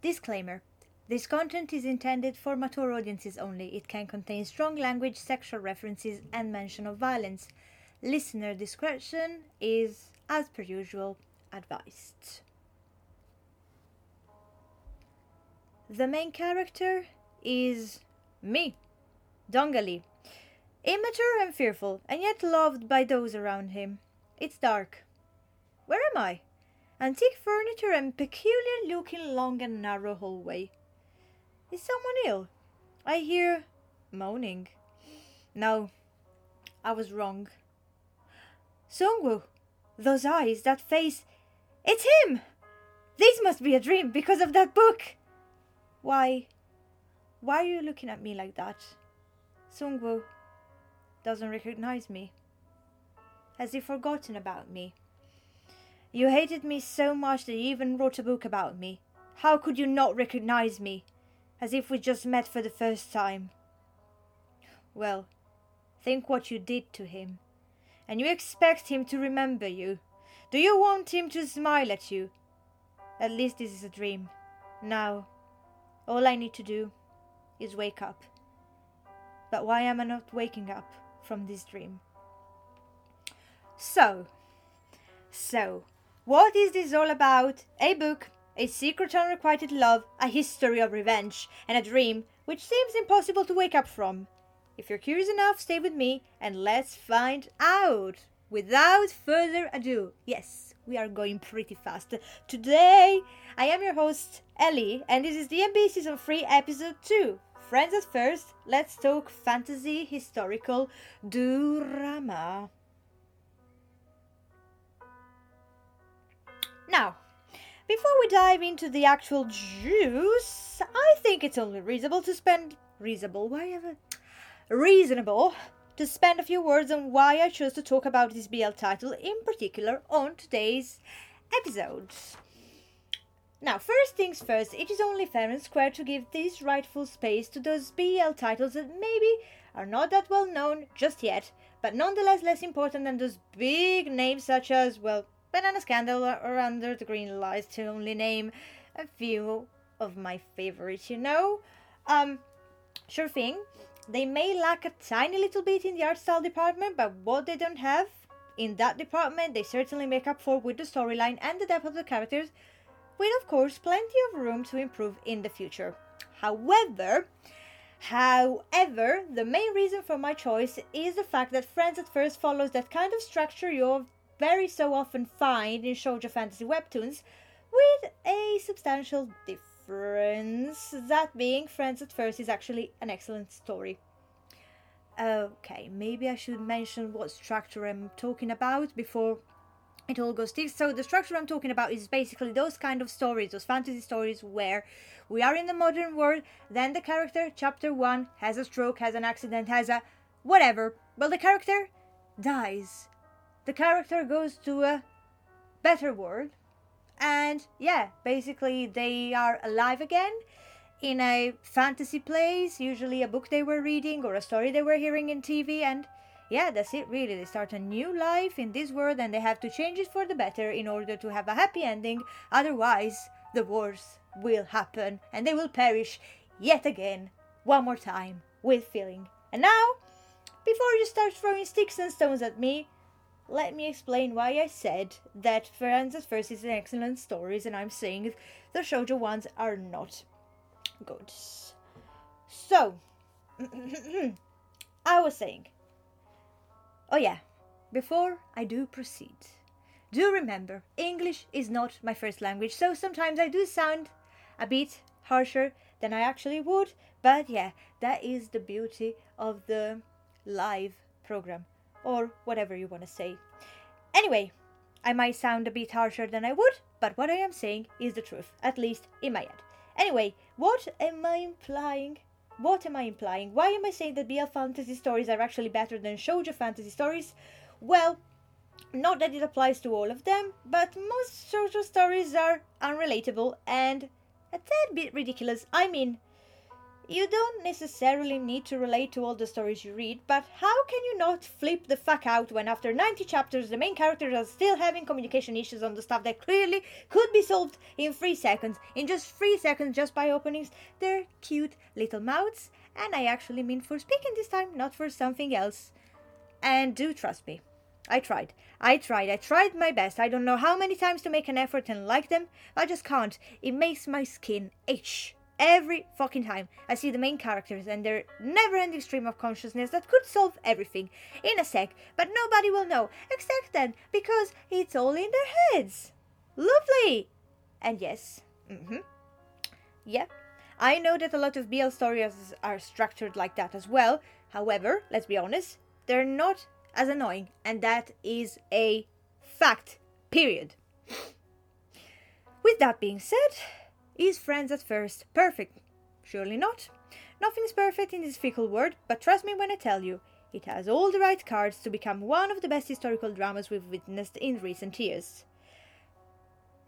Disclaimer This content is intended for mature audiences only. It can contain strong language, sexual references, and mention of violence. Listener discretion is, as per usual, advised. The main character is me, Dongali. Immature and fearful, and yet loved by those around him. It's dark. Where am I? Antique furniture and peculiar looking long and narrow hallway. Is someone ill? I hear moaning. No, I was wrong. Sungwoo, those eyes, that face. It's him! This must be a dream because of that book. Why? Why are you looking at me like that? Sungwoo doesn't recognize me. Has he forgotten about me? You hated me so much that you even wrote a book about me. How could you not recognize me? As if we just met for the first time. Well, think what you did to him. And you expect him to remember you. Do you want him to smile at you? At least this is a dream. Now, all I need to do is wake up. But why am I not waking up from this dream? So, so, what is this all about? A book, a secret unrequited love, a history of revenge, and a dream which seems impossible to wake up from. If you're curious enough, stay with me and let's find out. Without further ado, yes, we are going pretty fast. Today, I am your host, Ellie, and this is DMB Season 3, Episode 2. Friends at first, let's talk fantasy, historical, drama. Now, before we dive into the actual juice, I think it's only reasonable to spend reasonable. Why ever reasonable to spend a few words on why I chose to talk about this BL title in particular on today's episode. Now, first things first, it is only fair and square to give this rightful space to those BL titles that maybe are not that well known just yet, but nonetheless less important than those big names such as, well, Banana Scandal or Under the Green Lights, to only name a few of my favorites, you know? Um, sure thing, they may lack a tiny little bit in the art style department, but what they don't have in that department, they certainly make up for with the storyline and the depth of the characters, with of course plenty of room to improve in the future. However, however, the main reason for my choice is the fact that Friends at First follows that kind of structure you very so often find in shoujo fantasy webtoons, with a substantial difference. That being, Friends at First is actually an excellent story. Okay, maybe I should mention what structure I'm talking about before it all goes deep. So the structure I'm talking about is basically those kind of stories, those fantasy stories where we are in the modern world, then the character, chapter one, has a stroke, has an accident, has a whatever. Well, the character dies. The character goes to a better world, and yeah, basically they are alive again in a fantasy place, usually a book they were reading or a story they were hearing in TV, and yeah, that's it really. They start a new life in this world and they have to change it for the better in order to have a happy ending. Otherwise, the wars will happen and they will perish yet again, one more time, with feeling. And now, before you start throwing sticks and stones at me, let me explain why I said that at First is an excellent stories and I'm saying the shoujo ones are not good. So, I was saying Oh, yeah, before I do proceed, do remember English is not my first language, so sometimes I do sound a bit harsher than I actually would, but yeah, that is the beauty of the live program, or whatever you want to say. Anyway, I might sound a bit harsher than I would, but what I am saying is the truth, at least in my head. Anyway, what am I implying? What am I implying? Why am I saying that BL fantasy stories are actually better than shoujo fantasy stories? Well, not that it applies to all of them, but most shoujo stories are unrelatable and a tad bit ridiculous. I mean, You don't necessarily need to relate to all the stories you read, but how can you not flip the fuck out when after 90 chapters the main characters are still having communication issues on the stuff that clearly could be solved in 3 seconds, in just 3 seconds just by opening their cute little mouths? And I actually mean for speaking this time, not for something else. And do trust me, I tried. I tried. I tried my best. I don't know how many times to make an effort and like them. I just can't. It makes my skin itch every fucking time I see the main characters and their never ending stream of consciousness that could solve everything in a sec, but nobody will know except them because it's all in their heads. Lovely! And yes, mm-hmm. Yeah, I know that a lot of BL stories are structured like that as well. However, let's be honest, they're not as annoying, and that is a fact. Period. With that being said, is friends at first perfect? Surely not. Nothing's perfect in this fickle world, but trust me when I tell you, it has all the right cards to become one of the best historical dramas we've witnessed in recent years.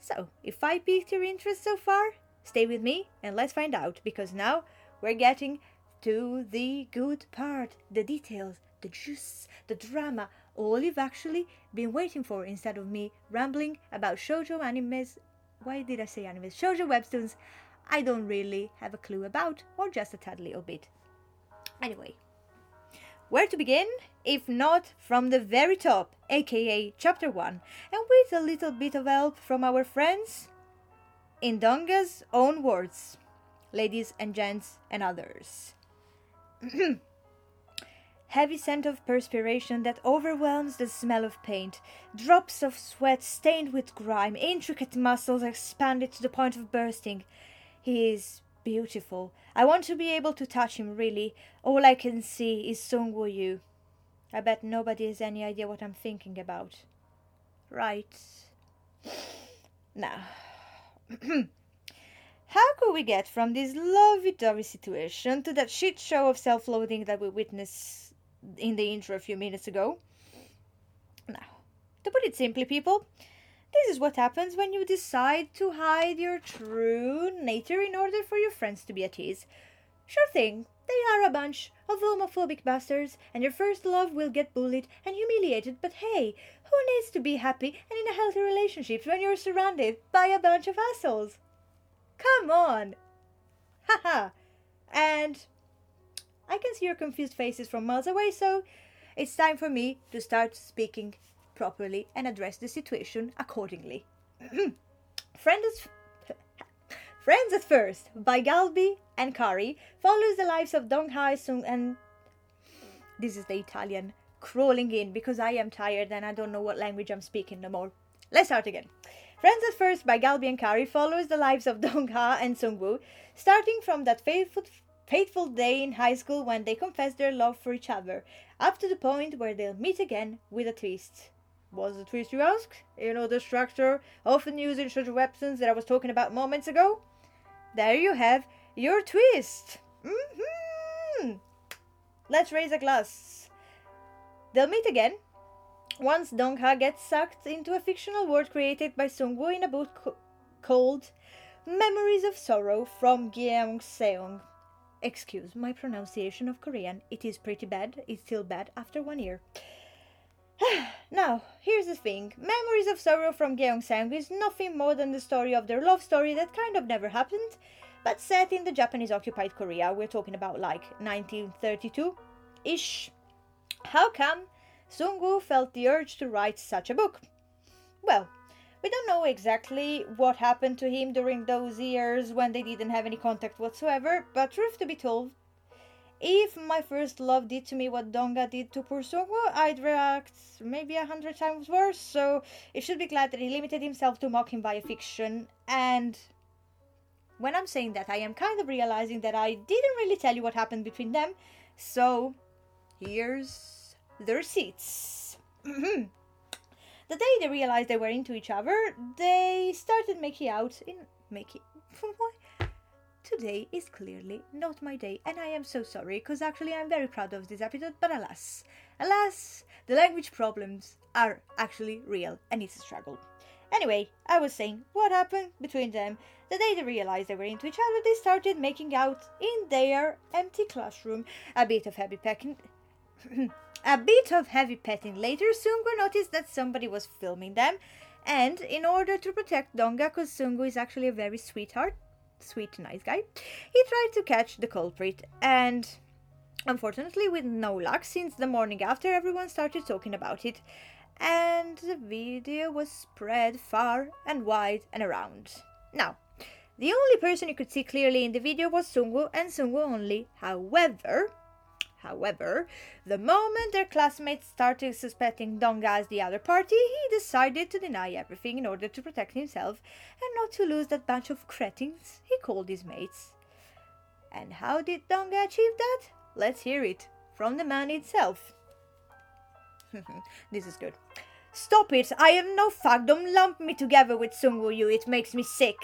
So, if I piqued your interest so far, stay with me and let's find out, because now we're getting to the good part, the details, the juice, the drama, all you've actually been waiting for instead of me rambling about shoujo animes why did I say animes? Shoujo webtoons I don't really have a clue about, or just a tad little bit. Anyway, where to begin? If not from the very top, aka chapter 1, and with a little bit of help from our friends? In Donga's own words, ladies and gents and others. heavy scent of perspiration that overwhelms the smell of paint, drops of sweat stained with grime, intricate muscles expanded to the point of bursting. He is beautiful. I want to be able to touch him, really. All I can see is Sungwoo Yu. I bet nobody has any idea what I'm thinking about. Right. Now. How could we get from this lovey-dovey situation to that shit show of self-loathing that we witnessed in the intro a few minutes ago. Now, to put it simply, people, this is what happens when you decide to hide your true nature in order for your friends to be at ease. Sure thing, they are a bunch of homophobic bastards, and your first love will get bullied and humiliated, but hey, who needs to be happy and in a healthy relationship when you're surrounded by a bunch of assholes? Come on! Haha! and I can see your confused faces from miles away, so it's time for me to start speaking properly and address the situation accordingly. Friends, Friends at First by Galbi and Kari follows the lives of Dong Hai Sung and this is the Italian crawling in because I am tired and I don't know what language I'm speaking no more. Let's start again. Friends at First by Galbi and Kari follows the lives of Dong Ha and Sungwoo, starting from that fateful fateful day in high school when they confess their love for each other, up to the point where they'll meet again with a twist. What's the twist, you ask? You know the structure often used in shoujo webtoons that I was talking about moments ago? There you have your twist. Mm-hmm. Let's raise a glass. They'll meet again once Dongha gets sucked into a fictional world created by Sungwoo in a book co- called Memories of Sorrow from Gyeong Seong. Excuse my pronunciation of Korean. It is pretty bad. It's still bad after one year. now, here's the thing. Memories of Sorrow from Gyeongseong is nothing more than the story of their love story that kind of never happened, but set in the Japanese occupied Korea. We're talking about like 1932 ish. How come Sungwoo felt the urge to write such a book? Well, we don't know exactly what happened to him during those years when they didn't have any contact whatsoever, but truth to be told, if my first love did to me what Donga did to poor Sungwoo, I'd react maybe a hundred times worse, so it should be glad that he limited himself to mocking via fiction. And when I'm saying that, I am kind of realizing that I didn't really tell you what happened between them, so here's the receipts. The day they realized they were into each other, they started making out in making. Today is clearly not my day, and I am so sorry, because actually I'm very proud of this episode, but alas, alas, the language problems are actually real, and it's a struggle. Anyway, I was saying, what happened between them? The day they realized they were into each other, they started making out in their empty classroom. A bit of heavy pecking. a bit of heavy petting later, Sungu noticed that somebody was filming them, and in order to protect Donga, because Sungu is actually a very sweetheart, sweet, nice guy, he tried to catch the culprit, and unfortunately, with no luck, since the morning after, everyone started talking about it and the video was spread far and wide and around. Now, the only person you could see clearly in the video was Sungu and Sungu only. However, however, the moment their classmates started suspecting Donga as the other party, he decided to deny everything in order to protect himself and not to lose that bunch of cretins he called his mates. And how did Donga achieve that? Let's hear it from the man itself. this is good. Stop it! I am no fag. Don't lump me together with Sungu Yu. It makes me sick.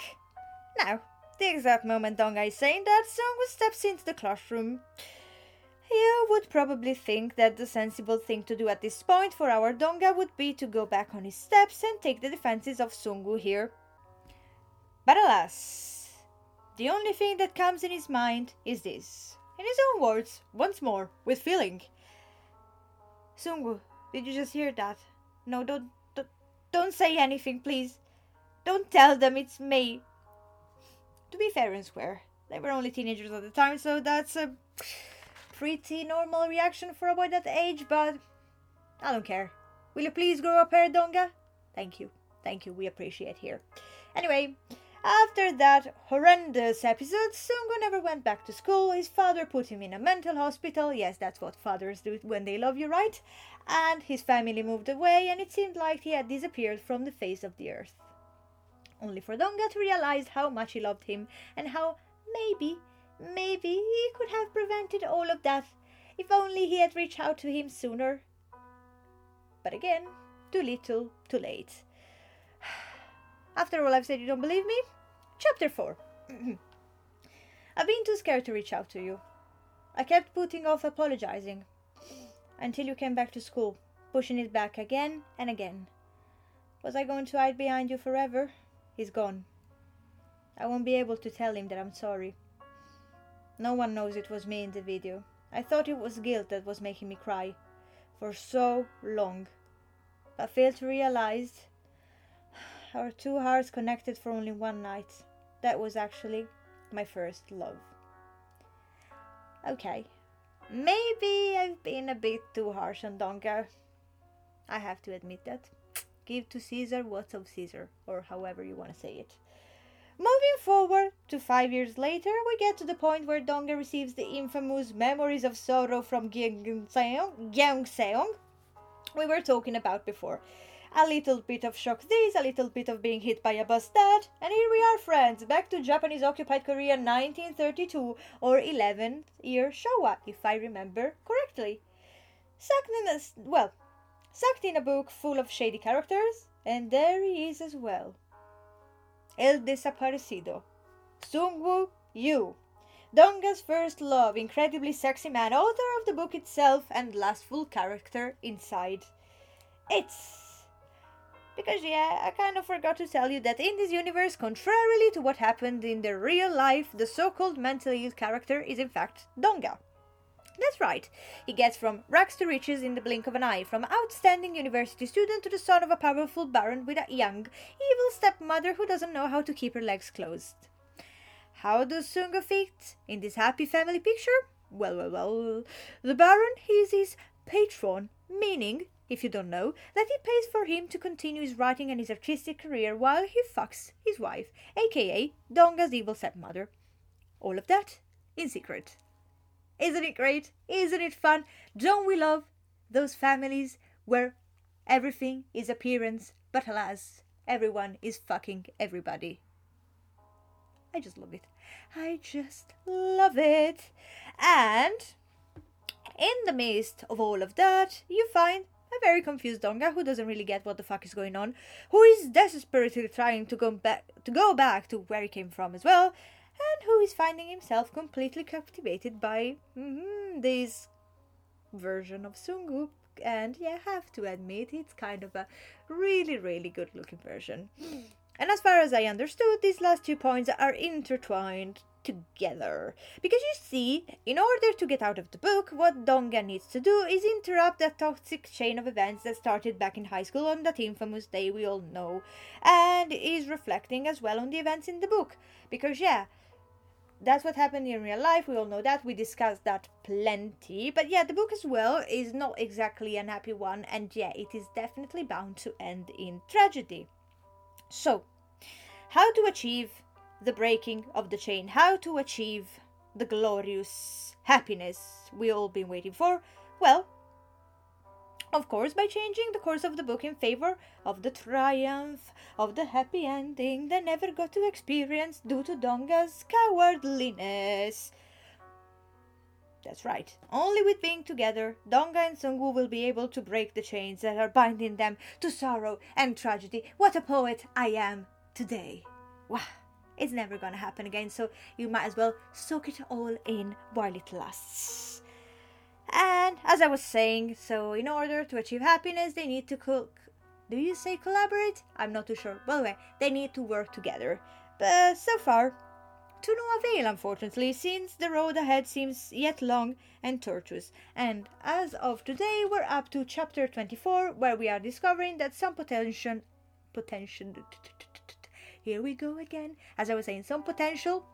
Now, the exact moment Donga is saying that, Sungu steps into the classroom. You would probably think that the sensible thing to do at this point for our Donga would be to go back on his steps and take the defenses of Sungu here. But alas, the only thing that comes in his mind is this. In his own words, once more, with feeling. Sungu, did you just hear that? No, don't, don't, don't say anything, please. Don't tell them it's me. To be fair and square, they were only teenagers at the time, so that's a pretty normal reaction for a boy that age, but I don't care. Will you please grow up here, Donga? Thank you. Thank you, we appreciate here. Anyway, after that horrendous episode, Sungu never went back to school. His father put him in a mental hospital. Yes, that's what fathers do when they love you, right? And his family moved away, and it seemed like he had disappeared from the face of the earth. Only for Donga to realize how much he loved him and how maybe, maybe he could have prevented all of that if only he had reached out to him sooner. But again, too little, too late. After all I've said, you don't believe me? Chapter 4 I've been too scared to reach out to you. I kept putting off apologizing until you came back to school, pushing it back again and again. Was I going to hide behind you forever? He's gone. I won't be able to tell him that I'm sorry. No one knows it was me in the video. I thought it was guilt that was making me cry for so long. but failed to realize our two hearts connected for only one night. That was actually my first love. Okay, maybe I've been a bit too harsh on Donga. I have to admit that. Give to Caesar what's of Caesar, or however you want to say it. Moving forward to five years later, we get to the point where Donga receives the infamous Memories of Sorrow from Gyeongseong we were talking about before. A little bit of shock this, a little bit of being hit by a bus that, and here we are, friends, back to Japanese occupied Korea 1932 or 11th year Showa, if I remember correctly. Sucked in a, well, sucked in a book full of shady characters, and there he is as well. El Desaparecido. Sungwoo Yu. Donga's first love, incredibly sexy man, author of the book itself, and last full character inside. It's because, yeah, I kind of forgot to tell you that in this universe, contrarily to what happened in the real life, the so called mentally ill character is in fact Donga. That's right, he gets from rags to riches in the blink of an eye, from outstanding university student to the son of a powerful baron with a young, evil stepmother who doesn't know how to keep her legs closed. How does Sunga fit in this happy family picture? Well, well, well, the baron is his patron, meaning if you don't know, that he pays for him to continue his writing and his artistic career while he fucks his wife, aka Donga's evil stepmother. All of that in secret. Isn't it great? Isn't it fun? Don't we love those families where everything is appearance, but alas, everyone is fucking everybody? I just love it. I just love it. And in the midst of all of that, you find a very confused Donga who doesn't really get what the fuck is going on, who is desperately trying to go back to go back to where he came from as well, and who is finding himself completely captivated by mm, this version of Sungu and yeah, I have to admit it's kind of a really, really good looking version. And as far as I understood, these last two points are intertwined together. Because you see, in order to get out of the book, what Donga needs to do is interrupt that toxic chain of events that started back in high school on that infamous day we all know, and is reflecting as well on the events in the book. Because, yeah, that's what happened in real life. We all know that. We discussed that plenty. But yeah, the book as well is not exactly an happy one, and yeah, it is definitely bound to end in tragedy. So, how to achieve the breaking of the chain, how to achieve the glorious happiness we all been waiting for? Well, of course, by changing the course of the book in favor of the triumph of the happy ending they never got to experience due to Donga's cowardliness. That's right. Only with being together, Donga and Sungu will be able to break the chains that are binding them to sorrow and tragedy. What a poet I am today. Wow. It's never gonna happen again, so you might as well soak it all in while it lasts. And as I was saying, so in order to achieve happiness, they need to cook. Do you say collaborate? I'm not too sure. By the way, they need to work together. But so far, to no avail, unfortunately, since the road ahead seems yet long and tortuous. And as of today, we're up to chapter 24, where we are discovering that some potential. potential. Here we go again. As I was saying, some potential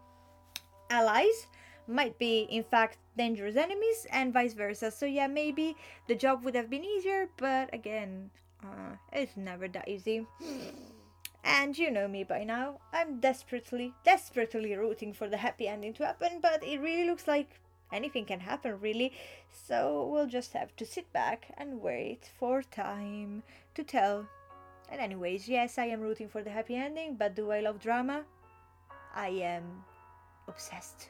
allies might be, in fact, dangerous enemies, and vice versa. So, yeah, maybe the job would have been easier, but again, uh, it's never that easy. And you know me by now. I'm desperately, desperately rooting for the happy ending to happen, but it really looks like anything can happen, really. So we'll just have to sit back and wait for time to tell. And, anyways, yes, I am rooting for the happy ending, but do I love drama? I am obsessed.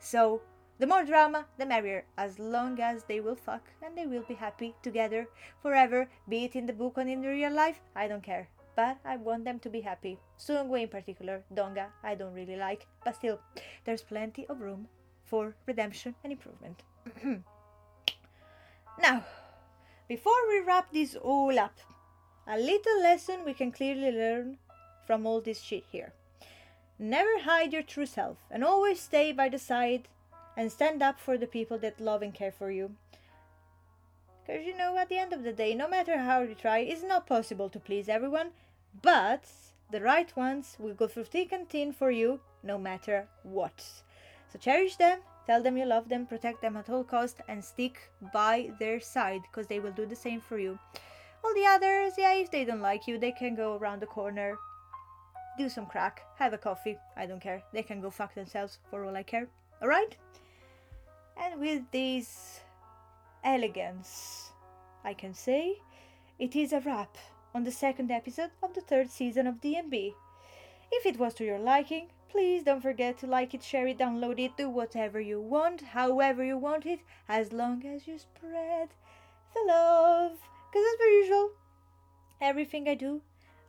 So, the more drama, the merrier, as long as they will fuck and they will be happy together forever, be it in the book or in real life, I don't care but I want them to be happy. Sungu in particular, Donga, I don't really like, but still, there's plenty of room for redemption and improvement. now, before we wrap this all up, a little lesson we can clearly learn from all this shit here. Never hide your true self and always stay by the side and stand up for the people that love and care for you. Because you know, at the end of the day, no matter how you try, it's not possible to please everyone, but the right ones will go through thick and thin for you no matter what. So cherish them, tell them you love them, protect them at all cost, and stick by their side because they will do the same for you. All the others, yeah, if they don't like you, they can go around the corner, do some crack, have a coffee. I don't care. They can go fuck themselves for all I care. Alright? And with this elegance, I can say it is a wrap on the second episode of the third season of DMB. If it was to your liking, please don't forget to like it, share it, download it, do whatever you want, however you want it, as long as you spread the love. Because as per usual, everything I do,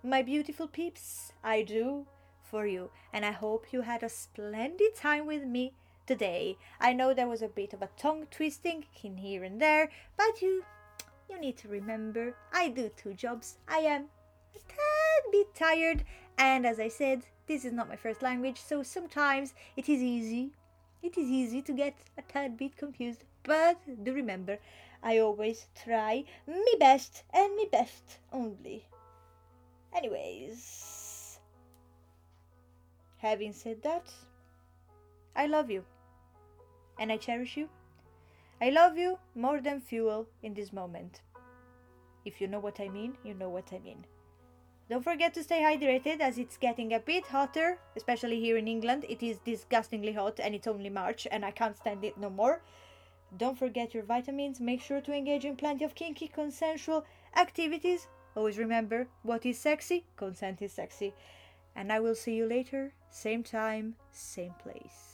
my beautiful peeps, I do for you. And I hope you had a splendid time with me today. I know there was a bit of a tongue twisting in here and there, but you you need to remember I do two jobs. I am a tad bit tired, and as I said, this is not my first language, so sometimes it is easy. It is easy to get a tad bit confused, but do remember, I always try me best and me best only. Anyways, having said that, I love you and I cherish you I love you more than fuel in this moment. If you know what I mean, you know what I mean. Don't forget to stay hydrated as it's getting a bit hotter, especially here in England. It is disgustingly hot and it's only March and I can't stand it no more. Don't forget your vitamins. Make sure to engage in plenty of kinky, consensual activities. Always remember what is sexy? Consent is sexy. And I will see you later, same time, same place.